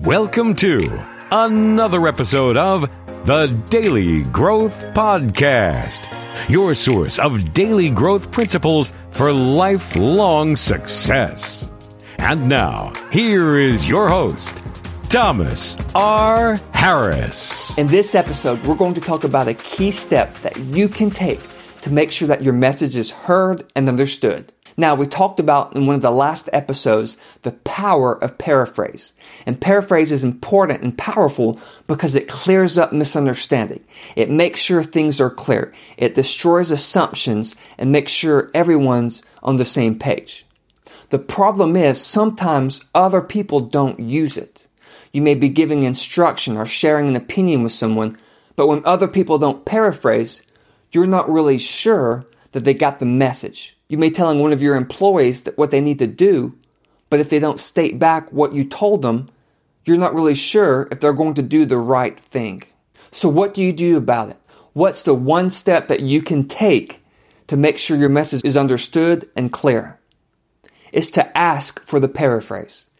Welcome to another episode of the Daily Growth Podcast, your source of daily growth principles for lifelong success. And now, here is your host, Thomas R. Harris. In this episode, we're going to talk about a key step that you can take to make sure that your message is heard and understood. Now, we talked about in one of the last episodes the power of paraphrase. And paraphrase is important and powerful because it clears up misunderstanding. It makes sure things are clear. It destroys assumptions and makes sure everyone's on the same page. The problem is sometimes other people don't use it. You may be giving instruction or sharing an opinion with someone, but when other people don't paraphrase, you're not really sure that they got the message. You may telling one of your employees that what they need to do, but if they don't state back what you told them, you're not really sure if they're going to do the right thing. So what do you do about it? What's the one step that you can take to make sure your message is understood and clear? It's to ask for the paraphrase.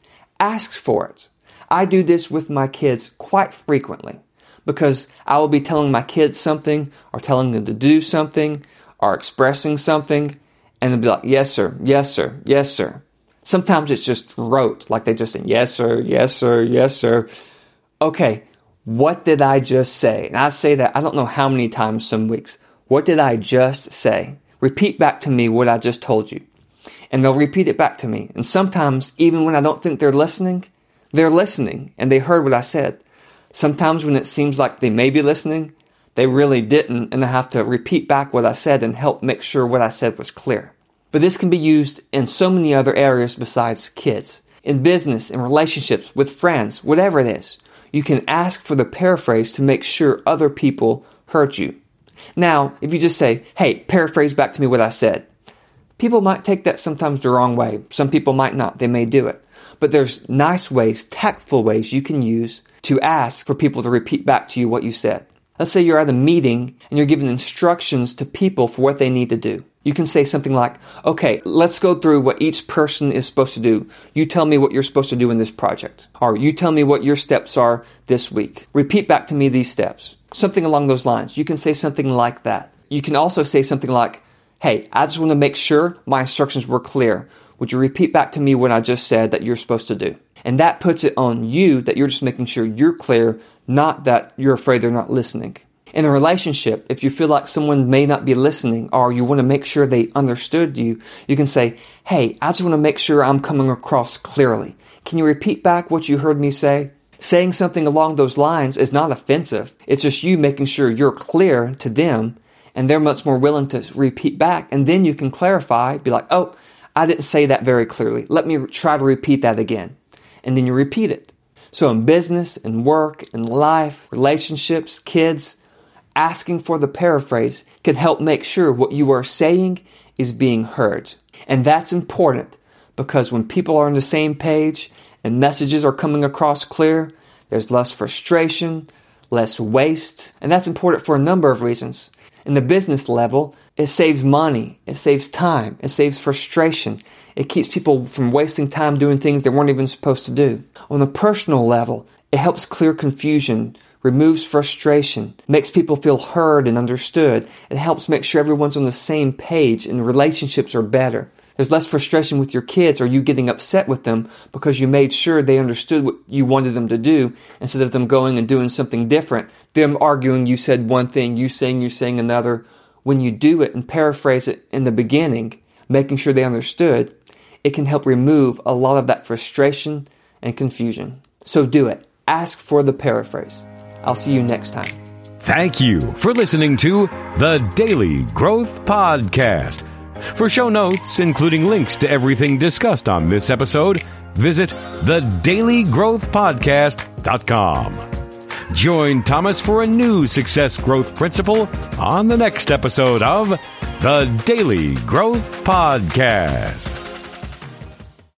Ask for it. I do this with my kids quite frequently because I will be telling my kids something or telling them to do something or expressing something and they'll be like, yes, sir, yes, sir, yes, sir. Sometimes it's just rote, like they just say, yes, sir, yes, sir, yes, sir. Okay, what did I just say? And I say that I don't know how many times some weeks. What did I just say? Repeat back to me what I just told you. And they'll repeat it back to me. And sometimes, even when I don't think they're listening, they're listening and they heard what I said. Sometimes when it seems like they may be listening, they really didn't, and I have to repeat back what I said and help make sure what I said was clear. But this can be used in so many other areas besides kids. In business, in relationships, with friends, whatever it is. You can ask for the paraphrase to make sure other people heard you. Now, if you just say, hey, paraphrase back to me what I said, people might take that sometimes the wrong way. Some people might not. They may do it. But there's nice ways, tactful ways you can use to ask for people to repeat back to you what you said. Let's say you're at a meeting and you're giving instructions to people for what they need to do. You can say something like, okay, let's go through what each person is supposed to do. You tell me what you're supposed to do in this project. Or you tell me what your steps are this week. Repeat back to me these steps. Something along those lines. You can say something like that. You can also say something like, hey, I just want to make sure my instructions were clear. Would you repeat back to me what I just said that you're supposed to do? And that puts it on you that you're just making sure you're clear, not that you're afraid they're not listening. In a relationship, if you feel like someone may not be listening or you want to make sure they understood you, you can say, Hey, I just want to make sure I'm coming across clearly. Can you repeat back what you heard me say? Saying something along those lines is not offensive. It's just you making sure you're clear to them and they're much more willing to repeat back. And then you can clarify, be like, Oh, I didn't say that very clearly. Let me try to repeat that again and then you repeat it. So in business, in work, in life, relationships, kids, asking for the paraphrase can help make sure what you are saying is being heard. And that's important because when people are on the same page and messages are coming across clear, there's less frustration, less waste, and that's important for a number of reasons. In the business level, it saves money, it saves time, it saves frustration, it keeps people from wasting time doing things they weren't even supposed to do. On a personal level, it helps clear confusion, removes frustration, makes people feel heard and understood. It helps make sure everyone's on the same page and relationships are better. There's less frustration with your kids or you getting upset with them because you made sure they understood what you wanted them to do instead of them going and doing something different. Them arguing you said one thing, you saying you're saying another. When you do it and paraphrase it in the beginning, making sure they understood, it can help remove a lot of that frustration and confusion. So do it. Ask for the paraphrase. I'll see you next time. Thank you for listening to the Daily Growth Podcast. For show notes, including links to everything discussed on this episode, visit thedailygrowthpodcast.com. Join Thomas for a new success growth principle on the next episode of the Daily Growth Podcast.